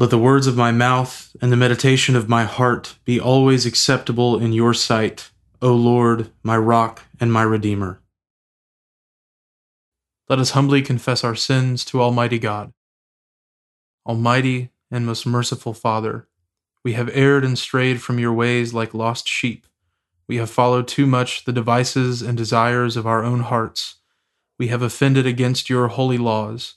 Let the words of my mouth and the meditation of my heart be always acceptable in your sight, O Lord, my rock and my redeemer. Let us humbly confess our sins to Almighty God. Almighty and most merciful Father, we have erred and strayed from your ways like lost sheep. We have followed too much the devices and desires of our own hearts. We have offended against your holy laws.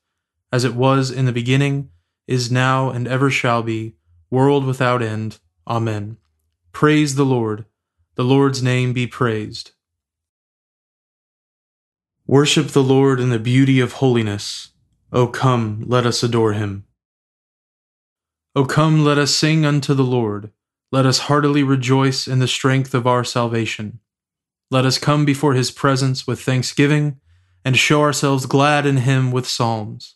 as it was in the beginning, is now, and ever shall be, world without end. Amen. Praise the Lord. The Lord's name be praised. Worship the Lord in the beauty of holiness. O come, let us adore him. O come, let us sing unto the Lord. Let us heartily rejoice in the strength of our salvation. Let us come before his presence with thanksgiving, and show ourselves glad in him with psalms.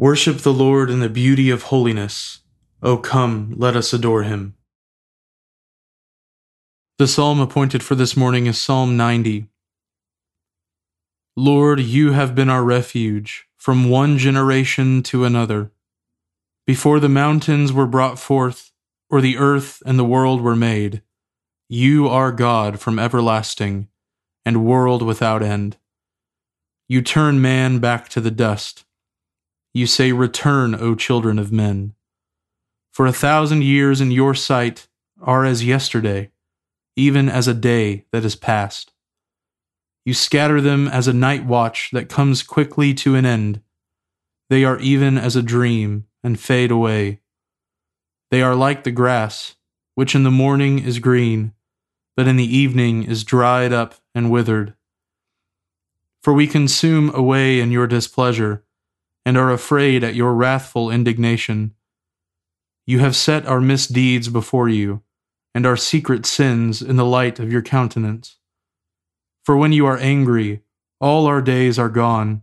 Worship the Lord in the beauty of holiness. O come, let us adore him. The psalm appointed for this morning is Psalm 90. Lord, you have been our refuge from one generation to another. Before the mountains were brought forth, or the earth and the world were made, you are God from everlasting and world without end. You turn man back to the dust you say, Return, O children of men. For a thousand years in your sight are as yesterday, even as a day that is past. You scatter them as a night watch that comes quickly to an end. They are even as a dream and fade away. They are like the grass, which in the morning is green, but in the evening is dried up and withered. For we consume away in your displeasure and are afraid at your wrathful indignation. You have set our misdeeds before you, and our secret sins in the light of your countenance. For when you are angry, all our days are gone.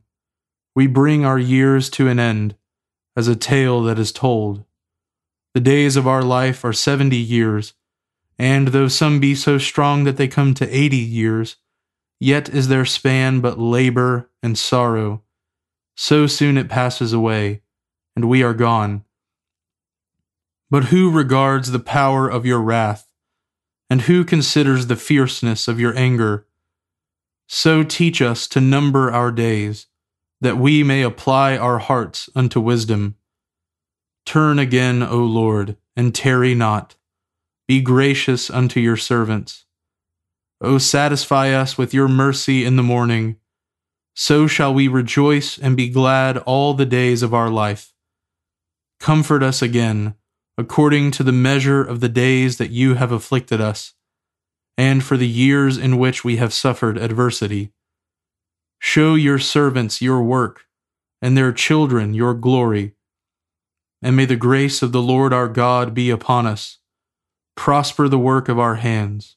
We bring our years to an end, as a tale that is told. The days of our life are seventy years, and though some be so strong that they come to eighty years, yet is their span but labor and sorrow so soon it passes away, and we are gone. But who regards the power of your wrath, and who considers the fierceness of your anger? So teach us to number our days, that we may apply our hearts unto wisdom. Turn again, O Lord, and tarry not. Be gracious unto your servants. O satisfy us with your mercy in the morning so shall we rejoice and be glad all the days of our life. Comfort us again, according to the measure of the days that you have afflicted us, and for the years in which we have suffered adversity. Show your servants your work, and their children your glory. And may the grace of the Lord our God be upon us. Prosper the work of our hands.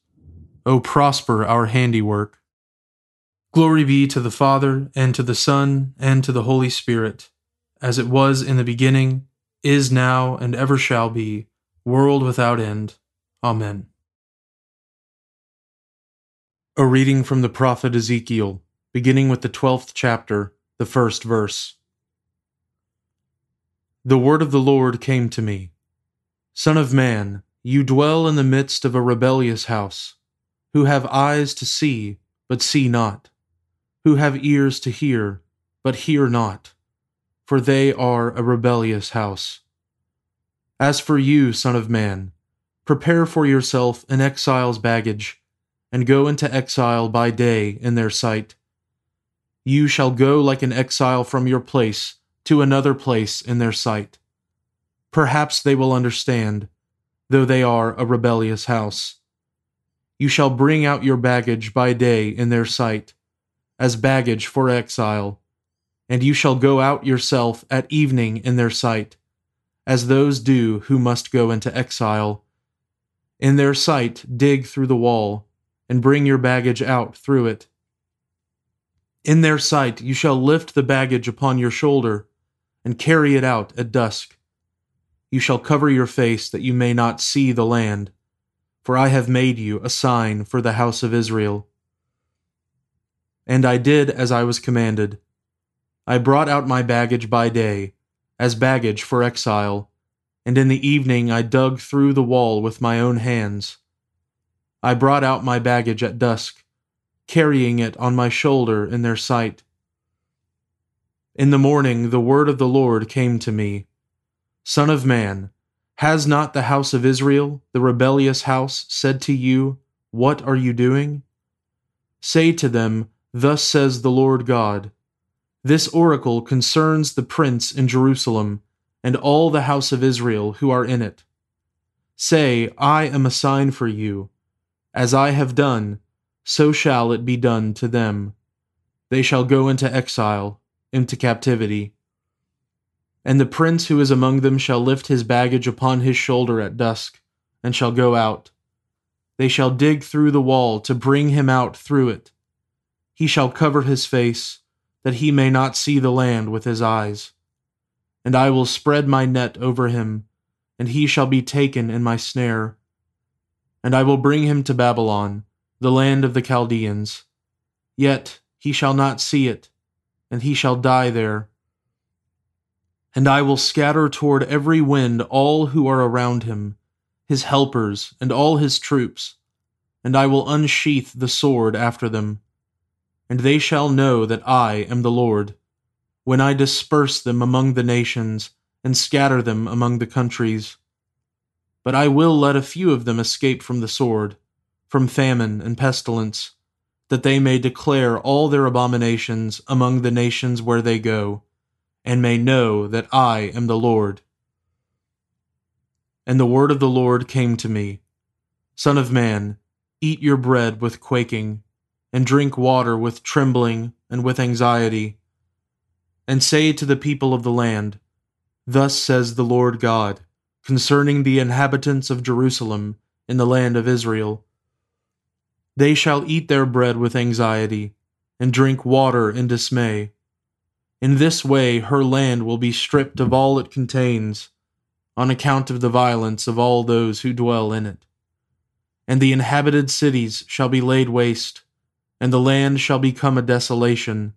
O prosper our handiwork. Glory be to the Father, and to the Son, and to the Holy Spirit, as it was in the beginning, is now, and ever shall be, world without end. Amen. A reading from the prophet Ezekiel, beginning with the twelfth chapter, the first verse. The word of the Lord came to me Son of man, you dwell in the midst of a rebellious house, who have eyes to see, but see not, who have ears to hear, but hear not, for they are a rebellious house. As for you, Son of man, prepare for yourself an exile's baggage and go into exile by day in their sight. You shall go like an exile from your place to another place in their sight. Perhaps they will understand, though they are a rebellious house. You shall bring out your baggage by day in their sight, as baggage for exile, and you shall go out yourself at evening in their sight, as those do who must go into exile. In their sight dig through the wall and bring your baggage out through it. In their sight you shall lift the baggage upon your shoulder, and carry it out at dusk. You shall cover your face that you may not see the land, for I have made you a sign for the house of Israel. And I did as I was commanded. I brought out my baggage by day, as baggage for exile, and in the evening I dug through the wall with my own hands. I brought out my baggage at dusk, carrying it on my shoulder in their sight. In the morning the word of the Lord came to me Son of man, has not the house of Israel, the rebellious house, said to you, What are you doing? Say to them, Thus says the Lord God This oracle concerns the prince in Jerusalem and all the house of Israel who are in it. Say, I am a sign for you as I have done, so shall it be done to them. They shall go into exile, into captivity. And the prince who is among them shall lift his baggage upon his shoulder at dusk, and shall go out. They shall dig through the wall to bring him out through it. He shall cover his face, that he may not see the land with his eyes. And I will spread my net over him, and he shall be taken in my snare and I will bring him to Babylon, the land of the Chaldeans. Yet he shall not see it, and he shall die there. And I will scatter toward every wind all who are around him, his helpers, and all his troops, and I will unsheath the sword after them. And they shall know that I am the Lord, when I disperse them among the nations, and scatter them among the countries. But I will let a few of them escape from the sword, from famine and pestilence, that they may declare all their abominations among the nations where they go, and may know that I am the Lord. And the word of the Lord came to me Son of man, eat your bread with quaking, and drink water with trembling and with anxiety. And say to the people of the land, Thus says the Lord God concerning the inhabitants of Jerusalem in the land of Israel. They shall eat their bread with anxiety, and drink water in dismay. In this way her land will be stripped of all it contains, on account of the violence of all those who dwell in it. And the inhabited cities shall be laid waste, and the land shall become a desolation,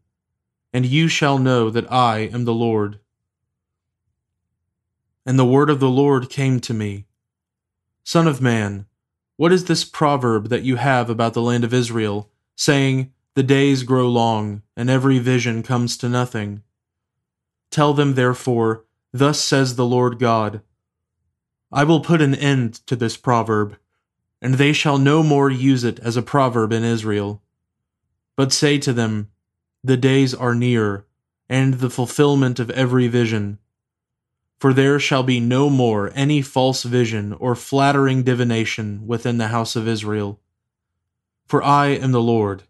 and you shall know that I am the Lord. And the word of the Lord came to me Son of man, what is this proverb that you have about the land of Israel, saying, The days grow long, and every vision comes to nothing? Tell them, therefore, Thus says the Lord God I will put an end to this proverb, and they shall no more use it as a proverb in Israel. But say to them, The days are near, and the fulfillment of every vision for there shall be no more any false vision or flattering divination within the house of Israel. For I am the Lord.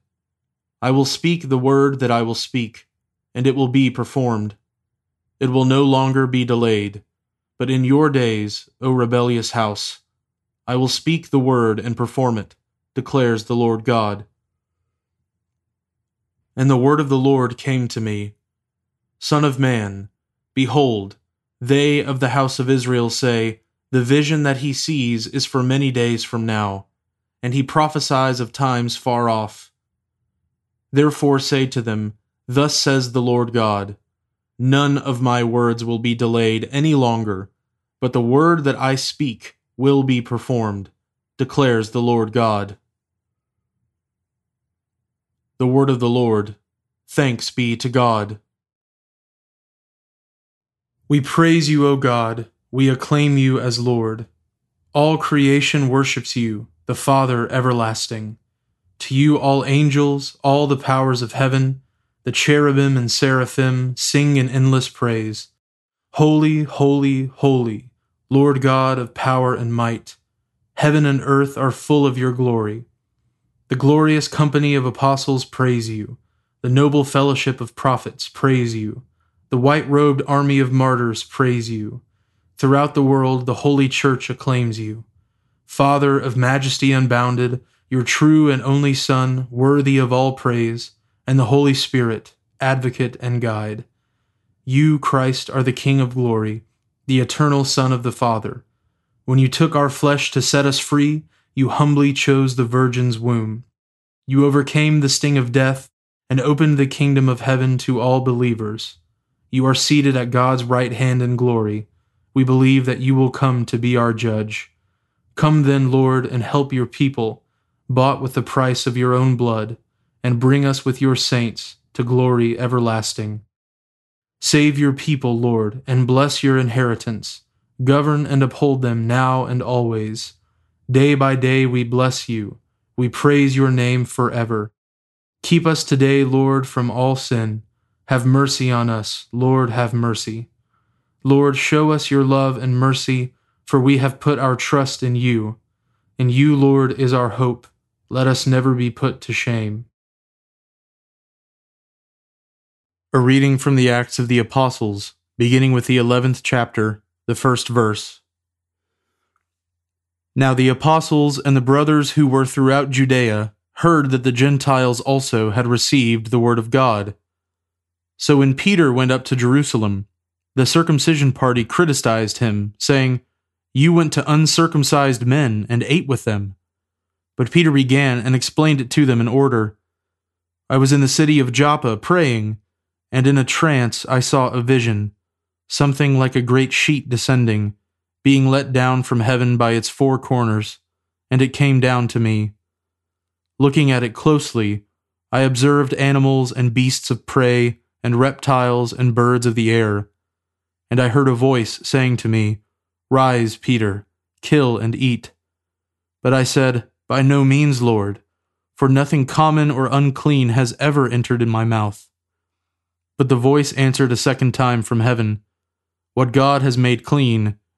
I will speak the word that I will speak, and it will be performed. It will no longer be delayed. But in your days, O rebellious house, I will speak the word and perform it, declares the Lord God. And the word of the Lord came to me Son of man, behold, they of the house of Israel say, The vision that he sees is for many days from now and he prophesies of times far off. Therefore say to them, Thus says the Lord God, None of my words will be delayed any longer, but the word that I speak will be performed, declares the Lord God. The word of the Lord. Thanks be to God. We praise you, O God. We acclaim you as Lord. All creation worships you the Father everlasting. To you, all angels, all the powers of heaven, the cherubim and seraphim sing in endless praise. Holy, holy, holy, Lord God of power and might. Heaven and earth are full of your glory. The glorious company of apostles praise you. The noble fellowship of prophets praise you. The white robed army of martyrs praise you. Throughout the world, the holy church acclaims you. Father of majesty unbounded, your true and only Son, worthy of all praise, and the Holy Spirit, advocate and guide. You, Christ, are the King of glory, the eternal Son of the Father. When you took our flesh to set us free, you humbly chose the Virgin's womb. You overcame the sting of death and opened the kingdom of heaven to all believers. You are seated at God's right hand in glory. We believe that you will come to be our judge. Come then, Lord, and help your people, bought with the price of your own blood, and bring us with your saints to glory everlasting. Save your people, Lord, and bless your inheritance. Govern and uphold them now and always. Day by day we bless you. We praise your name forever. Keep us today, Lord, from all sin. Have mercy on us, Lord, have mercy. Lord, show us your love and mercy for we have put our trust in you. In you, Lord, is our hope. Let us never be put to shame. A reading from the Acts of the Apostles, beginning with the eleventh chapter, the first verse. Now the apostles and the brothers who were throughout Judea heard that the Gentiles also had received the word of God. So when Peter went up to Jerusalem, the circumcision party criticized him, saying, you went to uncircumcised men and ate with them. But Peter began and explained it to them in order. I was in the city of Joppa praying, and in a trance I saw a vision, something like a great sheet descending, being let down from heaven by its four corners, and it came down to me. Looking at it closely, I observed animals and beasts of prey, and reptiles and birds of the air. And I heard a voice saying to me, Rise, Peter, kill and eat. But I said, By no means, Lord, for nothing common or unclean has ever entered in my mouth. But the voice answered a second time from heaven, What God has made clean,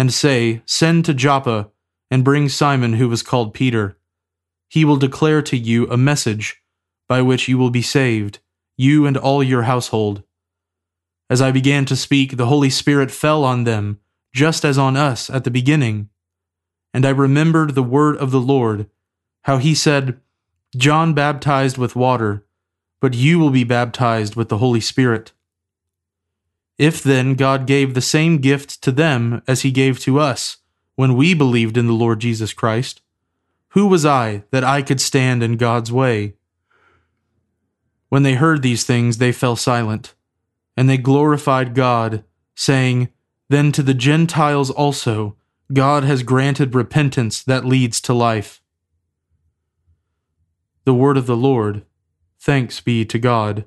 and say, Send to Joppa, and bring Simon who was called Peter. He will declare to you a message by which you will be saved, you and all your household. As I began to speak, the Holy Spirit fell on them just as on us at the beginning. And I remembered the word of the Lord, how he said, John baptized with water, but you will be baptized with the Holy Spirit. If then God gave the same gift to them as he gave to us when we believed in the Lord Jesus Christ, who was I that I could stand in God's way? When they heard these things, they fell silent, and they glorified God, saying, then to the Gentiles also God has granted repentance that leads to life. The word of the Lord. Thanks be to God.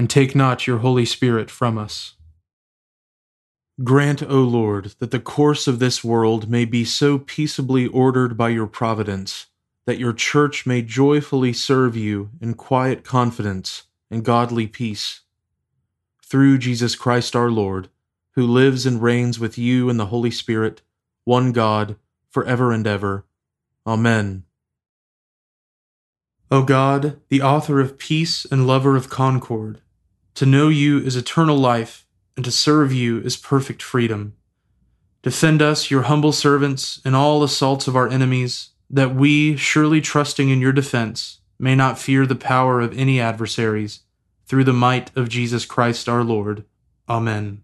and take not your Holy Spirit from us. Grant, O Lord, that the course of this world may be so peaceably ordered by your providence, that your church may joyfully serve you in quiet confidence and godly peace. Through Jesus Christ our Lord, who lives and reigns with you in the Holy Spirit, one God, for ever and ever. Amen. O God, the author of peace and lover of concord, to know you is eternal life, and to serve you is perfect freedom. Defend us, your humble servants, in all assaults of our enemies, that we, surely trusting in your defense, may not fear the power of any adversaries, through the might of Jesus Christ our Lord. Amen.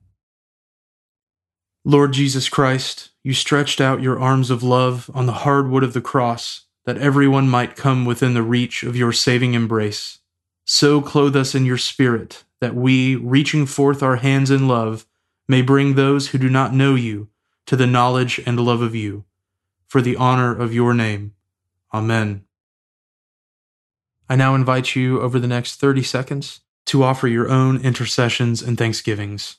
Lord Jesus Christ, you stretched out your arms of love on the hard wood of the cross, that everyone might come within the reach of your saving embrace. So clothe us in your Spirit, that we, reaching forth our hands in love, may bring those who do not know you to the knowledge and love of you, for the honor of your name. Amen. I now invite you over the next 30 seconds to offer your own intercessions and thanksgivings.